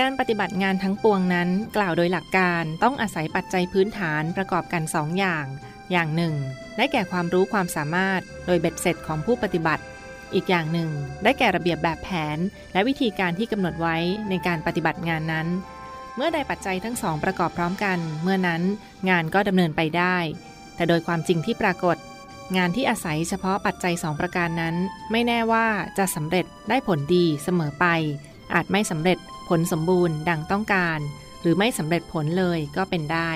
การปฏิบัติงานทั้งปวงนั้น กล่าวโดยหลักการต้องอาศัยปัจจัยพื้นฐานประกอบกัน2ออย่าง อย่างหนึ่ง ได้แก่ความรู้ความสามารถ โดยเบ็ดเสร็จของผู้ปฏิบัติ อีกอย่างหนึ่ง ได้แก่ระเบียบแบบแผน และวิธีการที่กำหนดไว้ในการปฏิบัติงานนั้น เมื่อใดปัจจัยทั้งสองประกอบพร้อมกัน เมื่อนั้นงานก็ดำเนินไปได้ แต่โดยความจริงที่ปรากฏ งานที่อาศัยเฉพาะปัจจัยสองประการนั้น ไม่แน่ว่าจะสำเร็จได้ผลดีเสมอไป อาจไม่สำเร็จ ผลสมบูรณ์ดังต้องการ หรือไม่สำเร็จผลเลยก็เป็นได้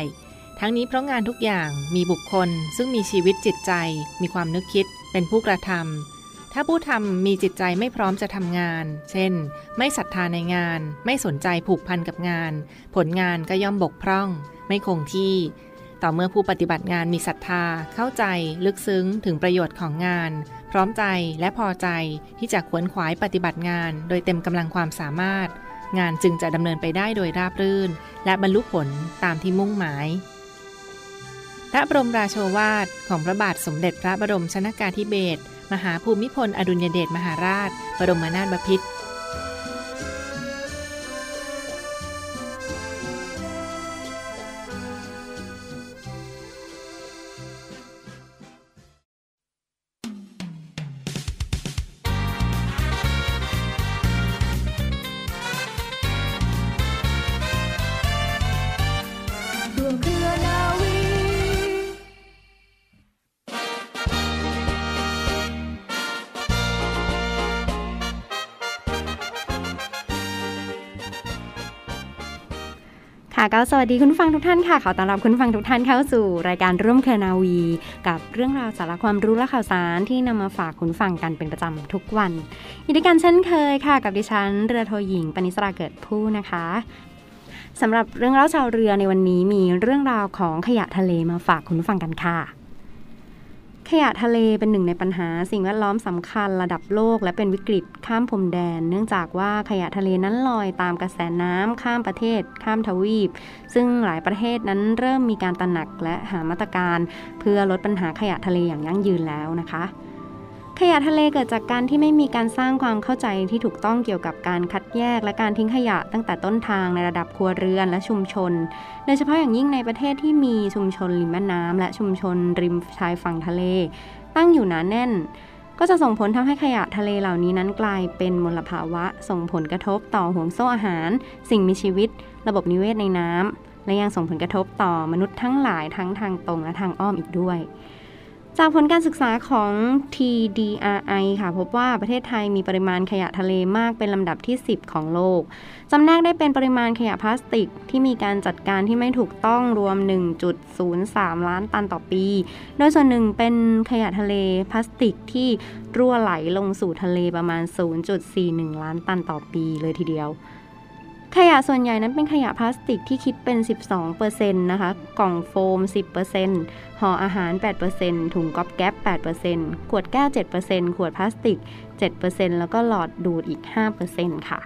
ทั้งนี้เพราะงานทุกอย่างมีบุคคล ซึ่งมีชีวิตจิตใจ มีความนึกคิด เป็นผู้กระทำถ้าผู้ทำมีจิตใจไม่พร้อมจะทำงาน เช่น ไม่ศรัทธาในงาน ไม่สนใจผูกพันกับงาน ผลงานก็ย่อมบกพร่อง ไม่คงที่ต่อเมื่อผู้ปฏิบัติงานมีศรัทธา เข้าใจ ลึกซึ้งถึงประโยชน์ของงาน พร้อมใจและพอใจที่จะขวนขวายปฏิบัติงาน โดยเต็มกำลังความสามารถ งานจึงจะดำเนินไปได้โดยราบรื่น และบรรลุผลตามที่มุ่งหมาย พระบรมราโชวาทของพระบาทสมเด็จพระบรมชนากาธิเบศรมหาภูมิพลอดุลยเดชมหาราช บรมนาถบพิตร ก็สวัสดีคุณฟังทุกท่านค่ะขอต้อนรับคุณฟังทุกท่านเข้าสู่รายการร่วมเคนาวี กับเรื่องราวสาระความรู้และข่าวสารที่นำมาฝากคุณฟังกันเป็นประจำทุกวันอีกดีกันเช่นเคยค่ะ กับดิฉันเรือโทหญิงปณิสราเกิดผู้นะคะสำหรับเรื่องเล่าชาวเรือในวันนี้มีเรื่องราวของขยะทะเลมาฝากคุณฟังกันค่ะ ยะทะเลเป็นหนึ่งในปัญหาสิ่งแวดล้อมสำคัญระดับโลก และเป็นวิกฤตข้ามพรมแดน เนื่องจากว่าขยะทะเลนั้นลอยตามกระแสน้ำข้ามประเทศ ข้ามทวีป ซึ่งหลายประเทศนั้นเริ่มมีการตระหนักและหามาตรการ เพื่อลดปัญหาขยะทะเลอย่างยั่งยืนแล้วนะคะ ขยะทะเลเกิดจากการที่ไม่มีการสร้างความเข้าใจที่ถูกต้องเกี่ยวกับการคัดแยกและการทิ้งขยะตั้งแต่ต้นทางในระดับครัวเรือนและชุมชน โดยเฉพาะอย่างยิ่งในประเทศที่มีชุมชนริมแม่น้ำและชุมชนริมชายฝั่งทะเล ตั้งอยู่หนาแน่น ก็จะส่งผลทำให้ขยะทะเลเหล่านี้นั้นกลายเป็นมลภาวะ ส่งผลกระทบต่อห่วงโซ่อาหาร สิ่งมีชีวิต ระบบนิเวศในน้ำและยังส่งผลกระทบต่อมนุษย์ทั้งหลายทั้งทางตรงและทางอ้อมอีกด้วย จากผลการศึกษาของ TDRI ค่ะ พบว่าประเทศไทยมีปริมาณขยะทะเลมากเป็นลำดับที่ 10 ของโลก จำแนกได้เป็นปริมาณขยะพลาสติกที่มีการจัดการที่ไม่ถูกต้องรวม 1.03 ล้านตันต่อปี โดยส่วนหนึ่งเป็นขยะทะเลพลาสติกที่รั่วไหลลงสู่ทะเลประมาณ 0.41 ล้านตันต่อปีเลยทีเดียว ขยะส่วนใหญ่นั้นเป็นขยะพลาสติกที่คิดเป็น 12%นะคะ กล่องโฟม 10%ห่ออาหาร 8%ถุงก๊อบแก๊ป 8%ขวดแก้ว 7%ขวดพลาสติก 7%แล้วก็หลอดดูดอีก 5%ค่ะ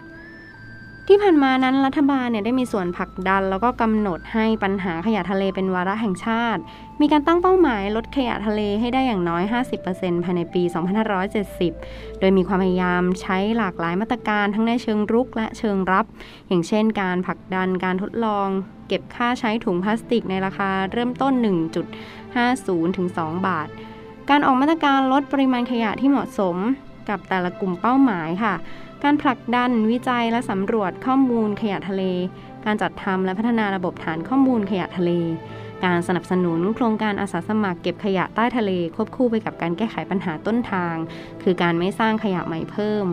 ที่ผ่านมานั้นรัฐบาลเนี่ยได้มีส่วนผลักดัน แล้วก็กำหนดให้ปัญหาขยะทะเลเป็นวาระแห่งชาติ มีการตั้งเป้าหมายลดขยะทะเลให้ได้อย่างน้อย 50%ภายในปี 2570 โดยมีความพยายามใช้หลากหลายมาตรการทั้งในเชิงรุกและเชิงรับ อย่างเช่น การผลักดันการทดลอง เก็บค่าใช้ถุงพลาสติกในราคาเริ่มต้น 1.50 ถึง 2 บาท การออกมาตรการลดปริมาณขยะที่เหมาะสมกับแต่ละกลุ่มเป้าหมายค่ะ การผลักดันวิจัยและสำรวจข้อมูลขยะทะเล การจัดทำและพัฒนาระบบฐานข้อมูลขยะทะเล การสนับสนุนโครงการอาสาสมัครเก็บขยะใต้ทะเลควบคู่ไปกับการแก้ไขปัญหาต้นทาง คือการไม่สร้างขยะใหม่เพิ่ม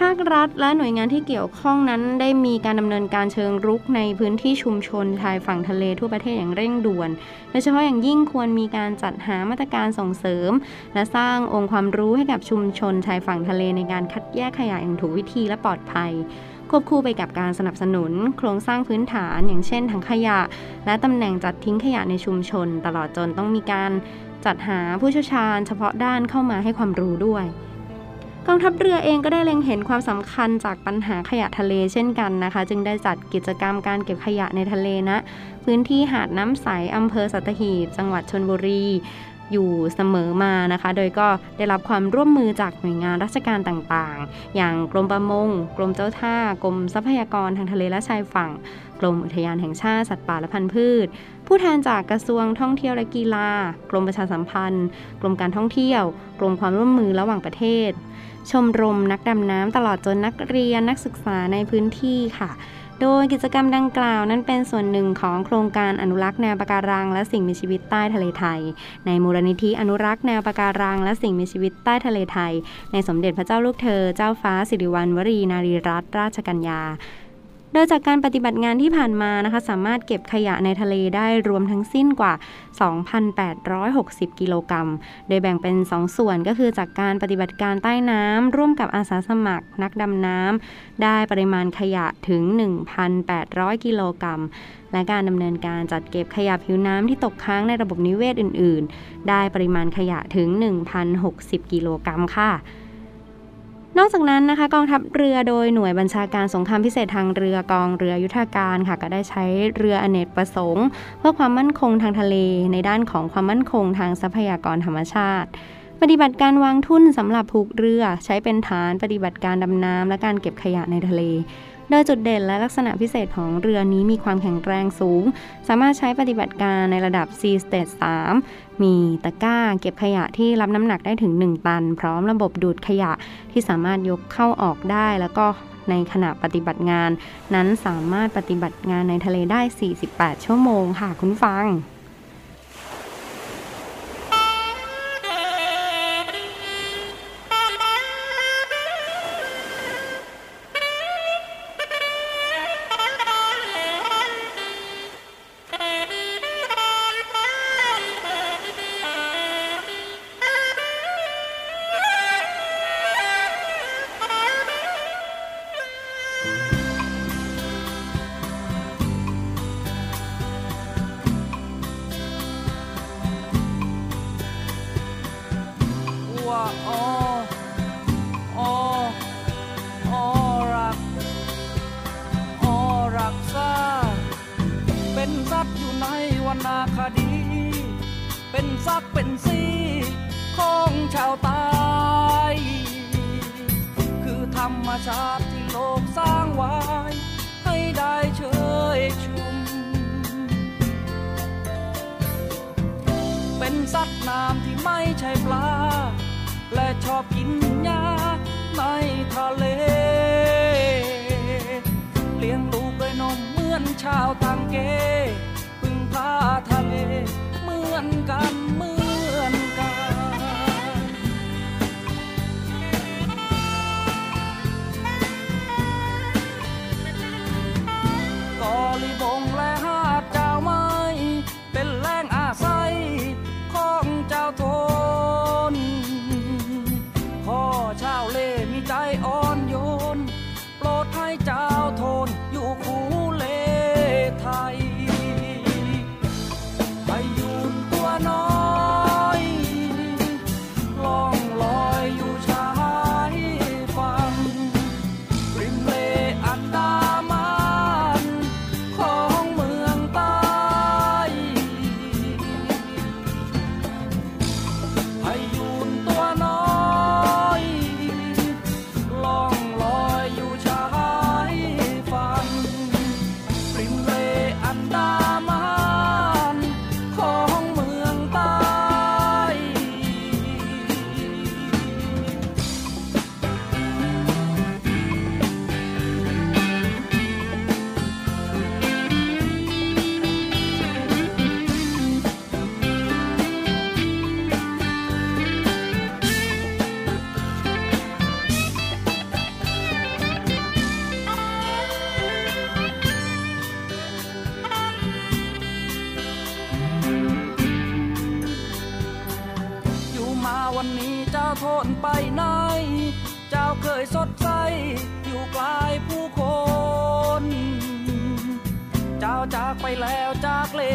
ภาครัฐและหน่วยงานที่เกี่ยวข้องนั้นได้มีการดำเนินการเชิงรุกในพื้นที่ชุมชนชายฝั่งทะเลทั่วประเทศอย่างเร่งด่วน โดยเฉพาะอย่างยิ่งควรมีการจัดหามาตรการส่งเสริม และสร้างองค์ความรู้ให้กับชุมชนชายฝั่งทะเลในการคัดแยกขยะอย่างถูกวิธีและปลอดภัย ควบคู่ไปกับการสนับสนุน โครงสร้างพื้นฐาน อย่างเช่นถังขยะ และตำแหน่งจัดทิ้งขยะในชุมชน ตลอดจนต้องมีการจัดหาผู้เชี่ยวชาญ เฉพาะด้านเข้ามาให้ความรู้ด้วย กองทัพเรือเองก็ได้เล็งเห็นความสำคัญจากปัญหาขยะทะเลเช่นกันนะคะ จึงได้จัดกิจกรรมการเก็บขยะในทะเลนะ พื้นที่หาดน้ำใสอำเภอสัตหีบ จังหวัดชนบุรีอยู่เสมอมานะคะ โดยก็ได้รับความร่วมมือจากหน่วยงานราชการต่างๆ อย่างกรมประมง กรมเจ้าท่า กรมทรัพยากรทางทะเลและชายฝั่ง กรมอุทยานแห่งชาติสัตว์ป่าและพันธุ์พืช ผู้แทนจากกระทรวงท่องเที่ยวและกีฬา กรมประชาสัมพันธ์ กรมการท่องเที่ยว กรมความร่วมมือระหว่างประเทศ ชมรมนักดำน้ำตลอดจนนักเรียนนักศึกษาในพื้นที่ค่ะ โดยกิจกรรมดังกล่าวนั้นเป็นส่วนหนึ่งของโครงการอนุรักษ์แนวปะการังและสิ่งมีชีวิตใต้ทะเลไทย ในมูลนิธิอนุรักษ์แนวปะการังและสิ่งมีชีวิตใต้ทะเลไทย ในสมเด็จพระเจ้าลูกเธอเจ้าฟ้าสิริวัณวรีนารีรัตนราชกัญญา โดยจากการปฏิบัติงานที่ผ่านมานะคะ สามารถเก็บขยะในทะเลได้รวมทั้งสิ้นกว่า 2,860 กิโลกรัม โดยแบ่งเป็น 2 ส่วนก็คือจากการปฏิบัติการใต้น้ำร่วมกับอาสาสมัคร นักดำน้ำได้ปริมาณขยะถึง 1,800 กิโลกรัมและการดำเนินการจัดเก็บขยะผิวน้ำที่ตกค้างในระบบนิเวศอื่น ๆ ได้ปริมาณขยะถึง 1,060 กิโลกรัมค่ะ นอกจากนั้นนะคะกองทัพเรือโดยหน่วยบัญชาการสงครามพิเศษทางเรือกองเรือยุทธการค่ะก็ได้ใช้เรืออเนกประสงค์ เพื่อความมั่นคงทางทะเล ในด้านของความมั่นคงทางทรัพยากรธรรมชาติ ปฏิบัติการวางทุ่นสำหรับผูกเรือใช้เป็นฐานปฏิบัติการดำน้ำและการเก็บขยะในทะเลโดยจุดเด่นและลักษณะพิเศษของเรือนี้มีความแข็งแรงสูง สามารถใช้ปฏิบัติการในระดับ C Stage 3 มีตะกร้าเก็บขยะที่รับน้ำหนักได้ถึง 1 ตัน พร้อมระบบดูดขยะที่สามารถยกเข้าออกได้ แล้วก็ในขณะปฏิบัติงาน นั้นสามารถปฏิบัติงานในทะเลได้ 48 ชั่วโมงค่ะคุณฟัง สัตว์น้ำที่ไม่ใช่ปลา และชอบกินหญ้าในทะเล เลี้ยงลูกด้วยนมเหมือนชาวตังเก พึ่งพาทะเลเหมือนกันเมือ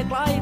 like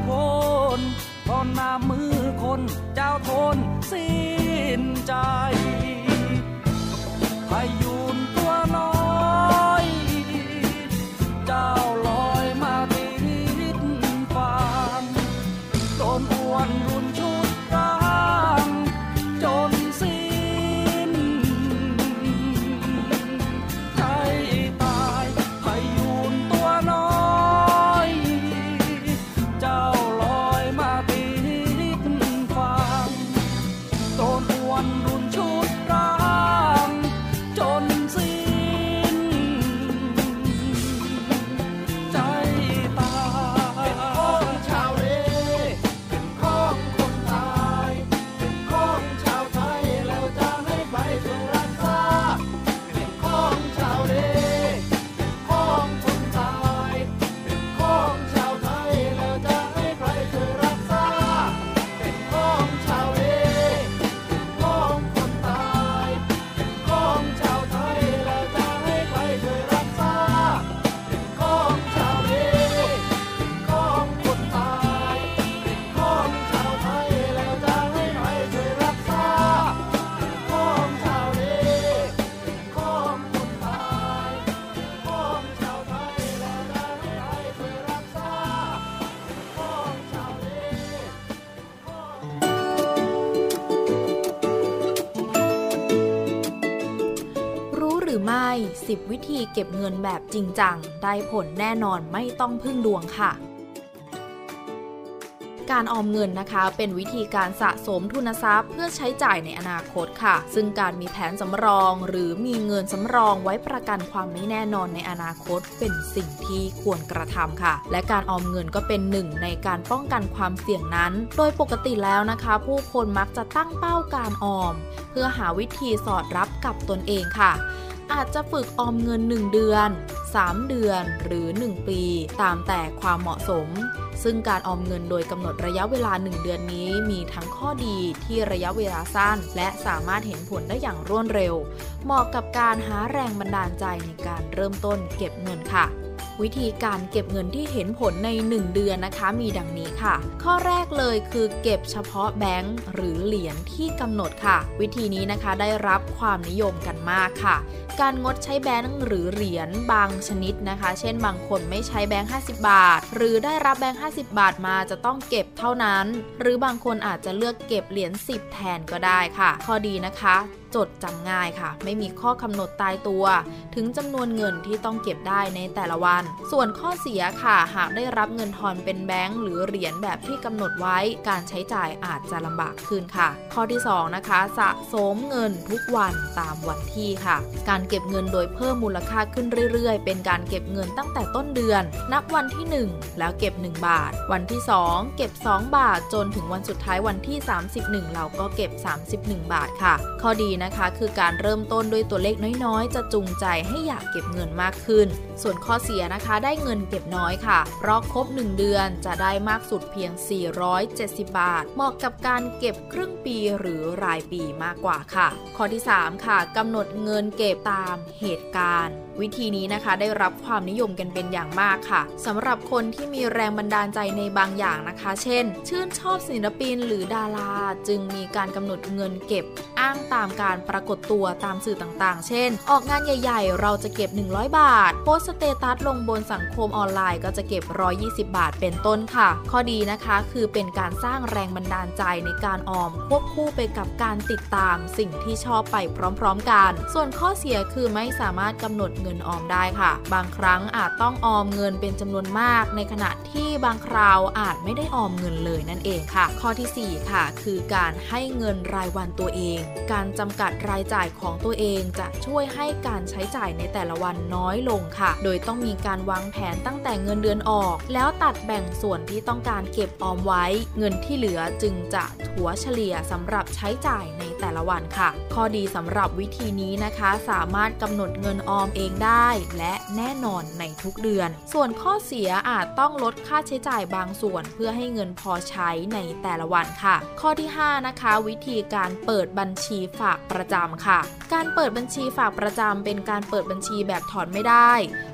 วิธีเก็บเงินแบบจริงจัง ได้ผลแน่นอนไม่ต้องพึ่งดวงค่ะการออมเงินนะคะ เป็นวิธีการสะสมทุนทรัพย์ เพื่อใช้จ่ายในอนาคตค่ะ ซึ่งการมีแผนสำรอง หรือมีเงินสำรองไว้ประกันความไม่แน่นอนในอนาคต เป็นสิ่งที่ควรกระทำค่ะ และการออมเงินก็เป็นหนึ่งในการป้องกันความเสี่ยงนั้น โดยปกติแล้วนะคะ ผู้คนมักจะตั้งเป้าการออม เพื่อหาวิธีสอดรับกับตนเองค่ะ อาจจะฝึกออมเงิน 1 เดือน 3 เดือนหรือ 1 ปี ตามแต่ความเหมาะสม ซึ่งการออมเงินโดยกำหนดระยะเวลา 1 เดือนนี้มีทั้งข้อดีที่ระยะเวลาสั้น และสามารถเห็นผลได้อย่างรวดเร็ว เหมาะกับการหาแรงบันดาลใจในการเริ่มต้นเก็บเงินค่ะ วิธีการเก็บเงินที่เห็นผลใน 1 เดือนนะคะ มีดังนี้ค่ะ ข้อแรกเลยคือเก็บเฉพาะแบงก์หรือเหรียญที่กำหนดค่ะ วิธีนี้นะคะได้รับความนิยมกันมากค่ะ การงดใช้แบงก์หรือเหรียญบางชนิดนะคะ เช่นบางคนไม่ใช้แบงค์50 บาท หรือได้รับแบงค์50 บาทมาจะต้องเก็บเท่านั้น หรือบางคนอาจจะเลือกเก็บเหรียญ10 แทนก็ได้ค่ะ ข้อดีนะคะจดจำง่ายค่ะ ไม่มีข้อกำหนดตายตัว ถึงจำนวนเงินที่ต้องเก็บได้ในแต่ละวัน ส่วนข้อเสียค่ะ หากได้รับเงินทอนเป็นแบงก์หรือเหรียญแบบที่กำหนดไว้ การใช้จ่ายอาจจะลำบากขึ้นค่ะ ข้อที่ 2 นะคะ สะสมเงินทุกวันตามวันที่ค่ะ การเก็บเงินโดยเพิ่มมูลค่าขึ้นเรื่อยๆ เป็นการเก็บเงินตั้งแต่ต้นเดือน นับวันที่ 1 แล้วเก็บ 1 บาท วันที่ 2 เก็บ 2 บาทจนถึงวันสุดท้ายวันที่ 31 เราก็เก็บ 31 บาทค่ะ ข้อดีนะคะ คือการเริ่มต้นด้วยตัวเลขน้อยๆ จะจูงใจให้อยากเก็บเงินมากขึ้น ส่วนข้อเสียนะคะได้เงินเก็บน้อยค่ะ เพราะครบ 1 เดือนจะได้มากสุดเพียง 470 บาท เหมาะกับการเก็บครึ่งปีหรือรายปีมากกว่าค่ะ ข้อที่ 3 ค่ะกำหนดเงินเก็บตามเหตุการณ์ วิธีนี้นะคะได้รับความนิยมกันเป็นอย่างมากค่ะสำหรับคนที่มีแรงบันดาลใจในบางอย่างนะคะ เช่น ชื่นชอบศิลปินหรือดารา จึงมีการกำหนดเงินเก็บ อ้างตามการปรากฏตัวตามสื่อต่างๆ เช่น ออกงานใหญ่ๆ เราจะเก็บ 100 บาท โพสต์ status ลงบนสังคมออนไลน์ก็จะเก็บ 120 บาทเป็นต้นค่ะ ข้อดีนะคะคือเป็นการสร้างแรงบันดาลใจในการออม ควบคู่ไปกับการติดตามสิ่งที่ชอบไปพร้อม ๆ กัน ส่วนข้อเสียคือไม่สามารถกำหนดเงินออมได้ค่ะ บางครั้งอาจต้องออมเงินเป็นจำนวนมาก ในขณะที่บางคราวอาจไม่ได้ออมเงินเลยนั่นเองค่ะ ข้อที่ 4 ค่ะ คือการให้เงินรายวันตัวเอง การจำกัดรายจ่ายของตัวเองจะช่วยให้การใช้จ่ายในแต่ละวันน้อยลงค่ะ โดยต้องมีการวางแผนตั้งแต่เงินเดือนออก แล้วตัดแบ่งส่วนที่ต้องการเก็บออมไว้ เงินที่เหลือจึงจะถัวเฉลี่ยสำหรับใช้จ่ายในแต่ละวันค่ะ ข้อดีสำหรับวิธีนี้นะคะ สามารถกำหนดเงินออมเองได้และแน่นอนในทุกเดือน ส่วนข้อเสียอาจต้องลดค่าใช้จ่ายบางส่วนเพื่อให้เงินพอใช้ในแต่ละวันค่ะ ข้อที่ 5 นะคะ วิธีการเปิดบัญชีฝากประจำค่ะ การเปิดบัญชีฝากประจำเป็นการเปิดบัญชีแบบถอนไม่ได้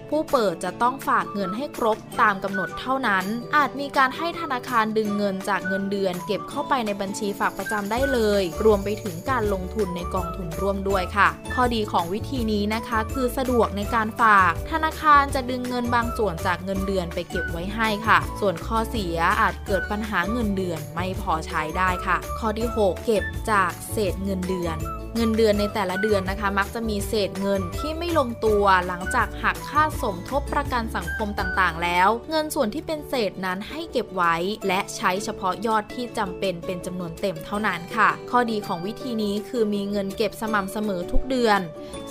ผู้เปิดจะต้องฝากเงินให้ครบตามกำหนดเท่านั้น อาจมีการให้ธนาคารดึงเงินจากเงินเดือน เก็บเข้าไปในบัญชีฝากประจำได้เลย รวมไปถึงการลงทุนในกองทุนร่วมด้วยค่ะ ข้อดีของวิธีนี้นะคะ คือสะดวกในการฝาก ธนาคารจะดึงเงินบางส่วนจากเงินเดือนไปเก็บไว้ให้ค่ะ ส่วนข้อเสียอาจเกิดปัญหาเงินเดือนไม่พอใช้ได้ค่ะ ข้อที่ 6 เก็บจากเศษเงินเดือนเงินเดือนในแต่ละเดือนนะคะ มักจะมีเศษเงินที่ไม่ลงตัวหลังจากหักค่าสมทบประกันสังคมต่างๆ แล้ว เงินส่วนที่เป็นเศษนั้นให้เก็บไว้ และใช้เฉพาะยอดที่จำเป็นเป็นจำนวนเต็มเท่านั้นค่ะ ข้อดีของวิธีนี้คือมีเงินเก็บสม่ำเสมอทุกเดือน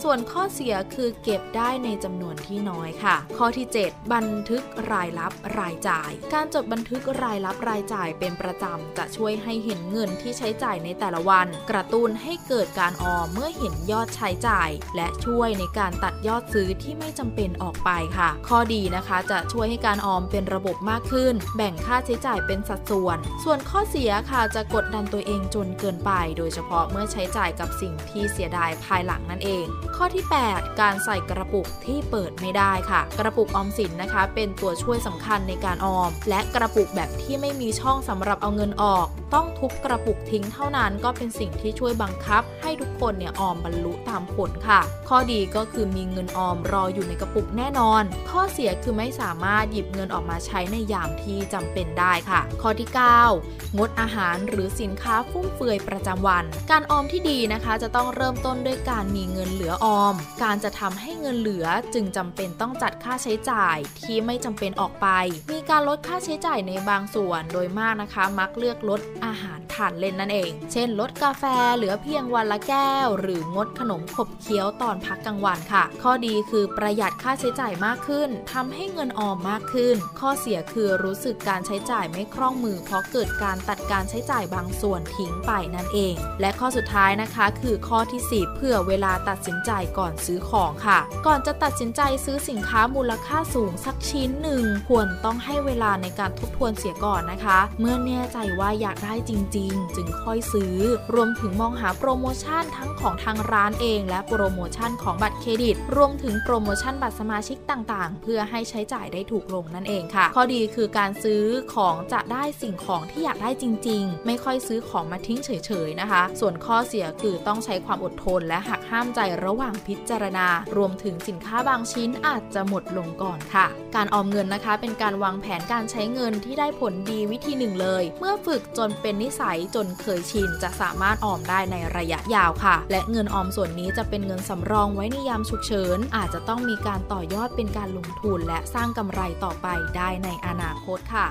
ส่วนข้อเสียคือเก็บได้ในจำนวนที่น้อยค่ะ ข้อที่ 7 บันทึกรายรับรายจ่าย การจดบันทึกรายรับรายจ่ายเป็นประจำจะช่วยให้เห็นเงินที่ใช้จ่ายในแต่ละวัน กระตุ้นให้เกิดการออมเมื่อเห็นยอดใช้จ่าย และช่วยในการตัดยอดซื้อที่ไม่จำเป็นออกไปค่ะ ข้อดีนะคะจะช่วยให้การออมเป็นระบบมากขึ้น แบ่งค่าใช้จ่ายเป็นสัดส่วน ส่วนข้อเสียค่ะจะกดดันตัวเองจนเกินไป โดยเฉพาะเมื่อใช้จ่ายกับสิ่งที่เสียดายภายหลังนั่นเอง ข้อที่ 8 การใส่กระปุกที่เปิดไม่ได้ค่ะ กระปุกออมสินนะคะ เป็นตัวช่วยสำคัญในการออม และกระปุกแบบที่ไม่มีช่องสำหรับเอาเงินออก ต้องทุบกระปุกทิ้งเท่านั้นก็เป็นสิ่งที่ช่วยบังคับ ให้ทุกคนเนี่ยออมบรรลุตามผลค่ะ ข้อดีก็คือมีเงินออมรออยู่ในกระปุกแน่นอน ข้อเสียคือไม่สามารถหยิบเงินออกมาใช้ในยามที่จำเป็นได้ค่ะ ข้อที่ 9 งดอาหารหรือสินค้าฟุ่มเฟือยประจำวัน การออมที่ดีนะคะ จะต้องเริ่มต้นด้วยการมีเงินเหลือออม การจะทำให้เงินเหลือจึงจำเป็นต้องจัดค่าใช้จ่ายที่ไม่จำเป็นออกไป มีการลดค่าใช้จ่ายในบางส่วนโดยมากนะคะ มักเลือกลดอาหารทานเล่นนั่นเอง เช่น ลดกาแฟเหลือเพียงวันละแก้ว หรืองดขนมขบเคี้ยวตอนพักกลางวันค่ะ ข้อดีคือประหยัดค่าใช้จ่ายมากขึ้นทำให้เงินออมมากขึ้น ข้อเสียคือรู้สึกการใช้จ่ายไม่คล่องมือ เพราะเกิดการตัดการใช้จ่ายบางส่วนทิ้งไปนั่นเอง และข้อสุดท้ายนะคะ คือข้อที่ 10 เพื่อเวลาตัดสินใจก่อนซื้อของค่ะก่อนจะตัดสินใจซื้อสินค้ามูลค่าสูงสักชิ้นหนึ่งควรต้องให้เวลาในการทบทวนเสียก่อนนะคะ เมื่อแน่ใจว่าอยากได้จริง ๆ จึงค่อยซื้อ รวมถึงมองหาโปรโมชั่นทั้งของทางร้านเอง และโปรโมชั่นของบัตรเครดิต รวมถึงโปรโมชั่นบัตรสมาชิกต่างๆ เพื่อให้ใช้จ่ายได้ถูกลงนั่นเองค่ะ ข้อดีคือการซื้อของจะได้สิ่งของที่อยากได้จริง ๆ ไม่ค่อยซื้อของมาทิ้งเฉยๆนะคะ ส่วนข้อเสียคือต้องใช้ความอดทนและหักห้ามใจระหว่างพิจารณารวมถึงสินค้าบางชิ้นอาจจะหมดลงก่อนค่ะ การออมเงินนะคะเป็นการวางแผนการใช้เงินที่ได้ผลดีวิธีหนึ่งเลย เมื่อฝึกจนเป็นนิสัยจนเคยชิน จะสามารถออมได้ในระยะยาวค่ะ และเงินออมส่วนนี้จะเป็นเงินสำรองไว้ในยามฉุกเฉิน อาจจะต้องมีการต่อยอดเป็นการลงทุน และสร้างกำไรต่อไปได้ในอนาคตค่ะ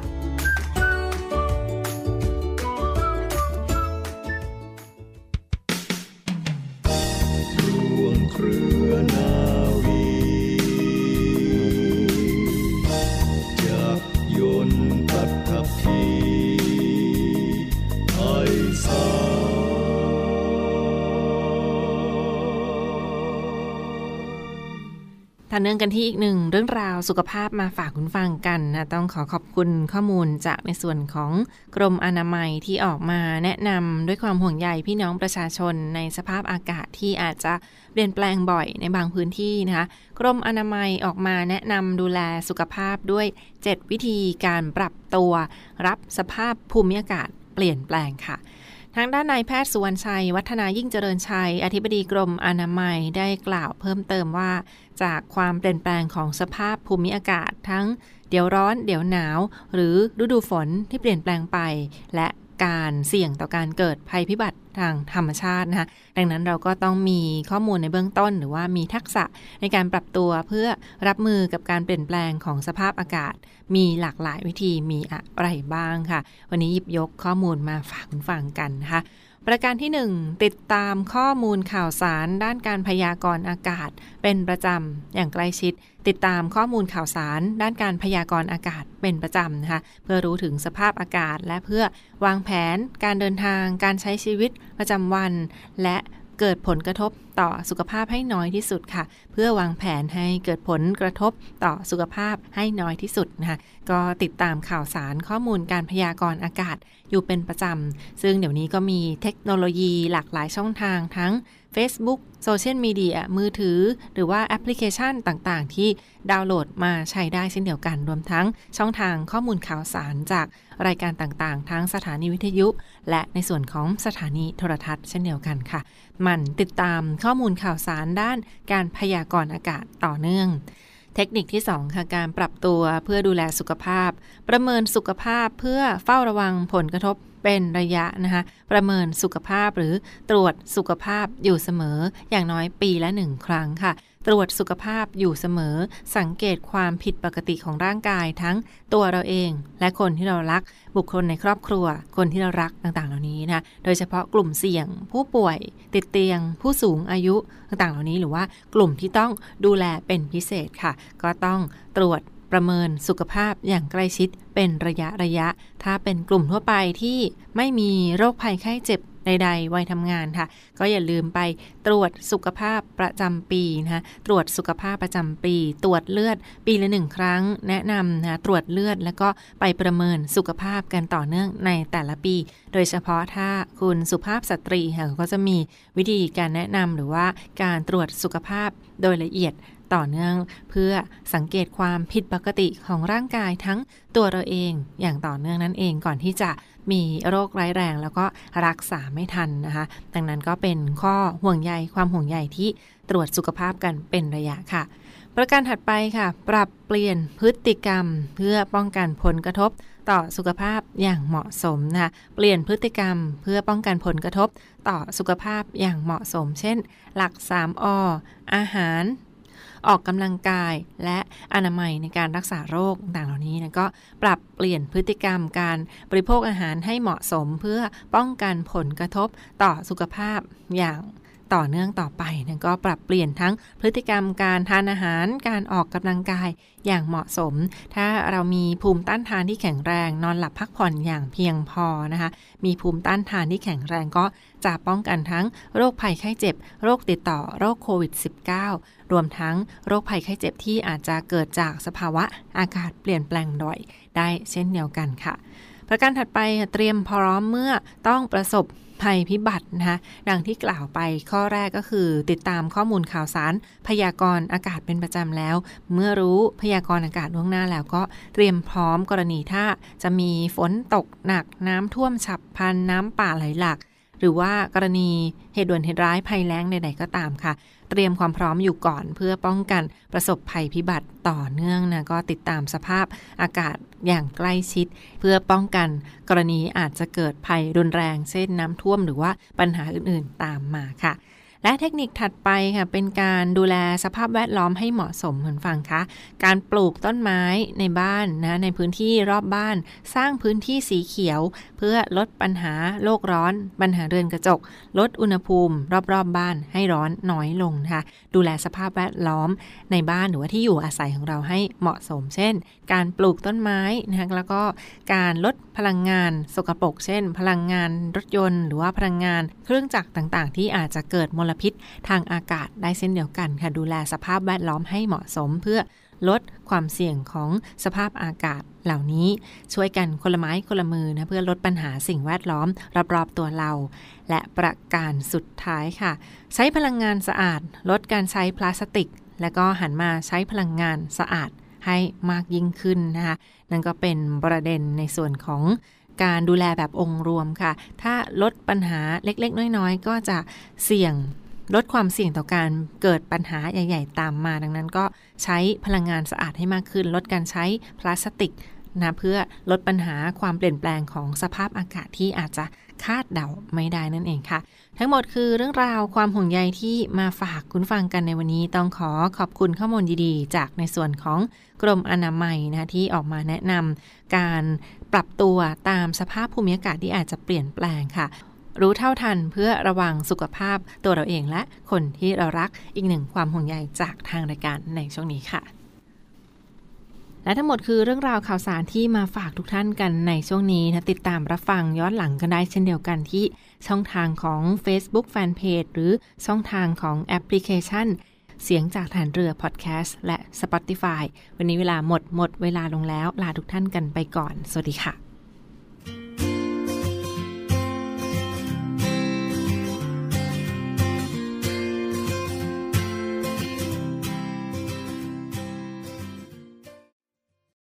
ต่อเนื่องกันที่อีกหนึ่งเรื่องราวสุขภาพมาฝากคุณฟังกันนะต้องขอขอบคุณข้อมูลจากในส่วนของกรมอนามัยที่ออกมาแนะนำด้วยความห่วงใยพี่น้องประชาชนในสภาพอากาศที่อาจจะเปลี่ยนแปลงบ่อยในบางพื้นที่นะคะกรมอนามัยออกมาแนะนำดูแลสุขภาพด้วย 7 วิธีการปรับตัว รับสภาพภูมิอากาศเปลี่ยนแปลงค่ะ ทางด้านนายแพทย์สุวรรณชัย วัฒนายิ่งเจริญชัย อธิบดีกรมอนามัยได้กล่าวเพิ่มเติมว่า จากความเปลี่ยนแปลงของสภาพภูมิอากาศทั้งเดี๋ยวร้อนเดี๋ยวหนาว หรือฤดูฝนที่เปลี่ยนแปลงไป และ การเสี่ยงต่อการเกิดภัยพิบัติทางธรรมชาตินะคะดังนั้นเราก็ต้องมีข้อมูลในเบื้องต้น หรือว่ามีทักษะในการปรับตัวเพื่อรับมือกับการเปลี่ยนแปลงของสภาพอากาศ มีหลากหลายวิธีมีอะไรบ้างค่ะ วันนี้หยิบยกข้อมูลมาฝากคุณฟังกันนะคะ ประการที่ 1 ติดตามข้อมูลข่าวสารด้านการพยากรณ์อากาศ เป็นประจำอย่างใกล้ชิด ติดตามข้อมูลข่าวสารด้านการพยากรณ์อากาศเป็นประจำนะคะเพื่อรู้ถึงสภาพอากาศและเพื่อวางแผนการเดินทางการใช้ชีวิตประจำวัน และ เกิดผลกระทบต่อสุขภาพให้น้อยที่สุดค่ะ เพื่อวางแผนให้เกิดผลกระทบต่อสุขภาพให้น้อยที่สุดนะคะก็ติดตามข่าวสารข้อมูลการพยากรณ์อากาศอยู่เป็นประจำ ซึ่งเดี๋ยวนี้ก็มีเทคโนโลยีหลากหลายช่องทางทั้ง Facebook โซเชียลมีเดียมือถือ หรือว่าแอปพลิเคชันต่างๆ ที่ดาวน์โหลดมาใช้ได้เช่นเดียวกัน รวมทั้งช่องทางข้อมูลข่าวสารจากรายการต่างๆ ทั้งสถานีวิทยุ และในส่วนของสถานีโทรทัศน์เช่นเดียวกันค่ะ มันติดตามข้อมูลข่าวสารด้านการพยากรณ์อากาศต่อเนื่องเทคนิคที่ 2 ค่ะ การปรับตัวเพื่อดูแลสุขภาพ ประเมินสุขภาพเพื่อเฝ้าระวังผลกระทบ เป็นระยะนะคะประเมินสุขภาพหรือตรวจสุขภาพอยู่เสมอ อย่างน้อยปีละหนึ่งครั้งค่ะ ตรวจสุขภาพอยู่เสมอ สังเกตความผิดปกติของร่างกายทั้งตัวเราเอง และคนที่เรารัก บุคคลในครอบครัว คนที่เรารักต่างๆ เหล่านี้นะโดยเฉพาะกลุ่มเสี่ยง ผู้ป่วยติดเตียง ผู้สูงอายุต่างๆ เหล่านี้หรือว่ากลุ่มที่ต้องดูแลเป็นพิเศษค่ะ ก็ต้องตรวจ ประเมินสุขภาพอย่างใกล้ชิดเป็นระยะระยะ ถ้าเป็นกลุ่มทั่วไปที่ไม่มีโรคภัยไข้เจ็บใดๆวัยทำงานค่ะ ก็อย่าลืมไปตรวจสุขภาพประจำปีนะคะตรวจสุขภาพประจำปี ตรวจเลือดปีละหนึ่งครั้ง แนะนำนะตรวจเลือดแล้วก็ไปประเมินสุขภาพกันต่อเนื่องในแต่ละปี โดยเฉพาะถ้าคุณสุภาพสตรีค่ะก็จะมีวิธีการแนะนำหรือว่าการตรวจสุขภาพโดยละเอียด ต่อเนื่อง เพื่อสังเกตความผิดปกติของร่างกายทั้งตัวเราเองอย่างต่อเนื่องนั่นเองก่อนที่จะมีโรคร้ายแรง แล้วก็รักษาไม่ทันนะคะ ดังนั้นก็เป็นข้อห่วงใยความห่วงใยที่ตรวจสุขภาพกันเป็นระยะค่ะ ประการถัดไปค่ะ ปรับเปลี่ยนพฤติกรรม เพื่อป้องกันผลกระทบต่อสุขภาพอย่างเหมาะสมนะคะเปลี่ยนพฤติกรรมเพื่อป้องกันผลกระทบต่อสุขภาพอย่างเหมาะสม เช่น หลัก 3ออาหาร ออกกำลังกายและอนามัยในการรักษาโรคต่างเหล่านี้นะก็ปรับเปลี่ยนพฤติกรรมการบริโภคอาหารให้เหมาะสมเพื่อป้องกันผลกระทบต่อสุขภาพอย่าง ต่อเนื่องต่อไปนะก็ปรับเปลี่ยนทั้งพฤติกรรมการทานอาหาร การออกกำลังกายอย่างเหมาะสม ถ้าเรามีภูมิต้านทานที่แข็งแรง นอนหลับพักผ่อนอย่างเพียงพอนะคะ มีภูมิต้านทานที่แข็งแรงก็จะป้องกันทั้งโรคภัยไข้เจ็บ โรคติดต่อโรคโควิด -19 รวมทั้งโรคภัยไข้เจ็บที่อาจจะเกิดจากสภาวะอากาศเปลี่ยนแปลงบ่อย ได้เช่นเดียวกันค่ะ ประการถัดไปเตรียมพร้อมเมื่อต้องประสบ ภัยพิบัตินะคะดังที่กล่าวไปข้อแรกก็คือ ติดตามข้อมูลข่าวสาร พยากรณ์อากาศเป็นประจำแล้ว เมื่อรู้พยากรณ์อากาศล่วงหน้าแล้วก็เตรียมพร้อมกรณีถ้าจะมีฝนตกหนักน้ำท่วมฉับพลันน้ำป่าไหลหลากหรือว่ากรณีเหตุด่วนเหตุร้ายภัยแล้งใดๆก็ตามค่ะ เตรียมความพร้อมอยู่ก่อน เพื่อป้องกันประสบภัยพิบัติต่อเนื่องนะก็ติดตามสภาพอากาศอย่างใกล้ชิด เพื่อป้องกันกรณีอาจจะเกิดภัยรุนแรงเช่นน้ำท่วมหรือว่าปัญหาอื่นๆตามมาค่ะ และเทคนิคถัดไปค่ะเป็นการดูแลสภาพแวดล้อมให้เหมาะสมเหมือนฟังคะ การปลูกต้นไม้ในบ้านนะในพื้นที่รอบบ้าน สร้างพื้นที่สีเขียว เพื่อลดปัญหาโลกร้อน ปัญหาเรือนกระจก ลดอุณหภูมิ รอบๆบบ้านให้ร้อนน้อยลงนะคะดูแลสภาพแวดล้อมในบ้านหรือว่าที่อยู่อาศัยของเราให้เหมาะสม เช่น การปลูกต้นไม้นะคะแล้วก็การลดพลังงานสกปรกเช่น พลังงานรถยนต์ หรือว่าพลังงานเครื่องจักรต่างๆ ที่อาจจะเกิดมลลพิษทางอากาศได้เช่นเดียวกันค่ะดูแลสภาพแวดล้อมให้เหมาะสมเพื่อลดความเสี่ยงของสภาพอากาศเหล่านี้ช่วยกันคนละไม้คนละมือนะเพื่อลดปัญหาสิ่งแวดล้อมรอบๆตัวเรา และประการสุดท้ายค่ะ ใช้พลังงานสะอาด ลดการใช้พลาสติก และก็หันมาใช้พลังงานสะอาดให้มากยิ่งขึ้นนะคะนั่นก็เป็นประเด็นในส่วนของ การดูแลแบบองค์รวมค่ะ ถ้าลดปัญหาเล็ก ๆ น้อยๆ ก็จะเสี่ยงลดความเสี่ยงต่อการเกิดปัญหาใหญ่ ๆ ตามมา ดังนั้นก็ใช้พลังงานสะอาดให้มากขึ้น ลดการใช้พลาสติกนะเพื่อลดปัญหาความเปลี่ยนแปลงของสภาพอากาศที่อาจจะ คาดเดาไม่ได้นั่นเองค่ะ ทั้งหมดคือเรื่องราวความห่วงใยที่มาฝากคุณฟังกันในวันนี้ต้องขอขอบคุณข้อมูลดีๆ จากในส่วนของกรมอนามัยนะที่ออกมาแนะนำการปรับตัวตามสภาพภูมิอากาศที่อาจจะเปลี่ยนแปลงค่ะรู้เท่าทันเพื่อระวังสุขภาพตัวเราเองและคนที่เรารักอีกหนึ่งความห่วงใยจากทางรายการในช่วงนี้ค่ะ และทั้งหมดคือเรื่องราวข่าวสารที่มาฝากทุกท่านกันในช่วงนี้นะติดตามรับฟังย้อนหลังกันได้เช่นเดียวกันที่ช่องทางของ Facebook Fanpage หรือช่องทางของแอปพลิเคชัน เสียงจากฐานเรือพอดแคสต์และ Spotify วันนี้เวลาหมดหมดเวลาลงแล้ว ลาทุกท่านกันไปก่อน สวัสดีค่ะ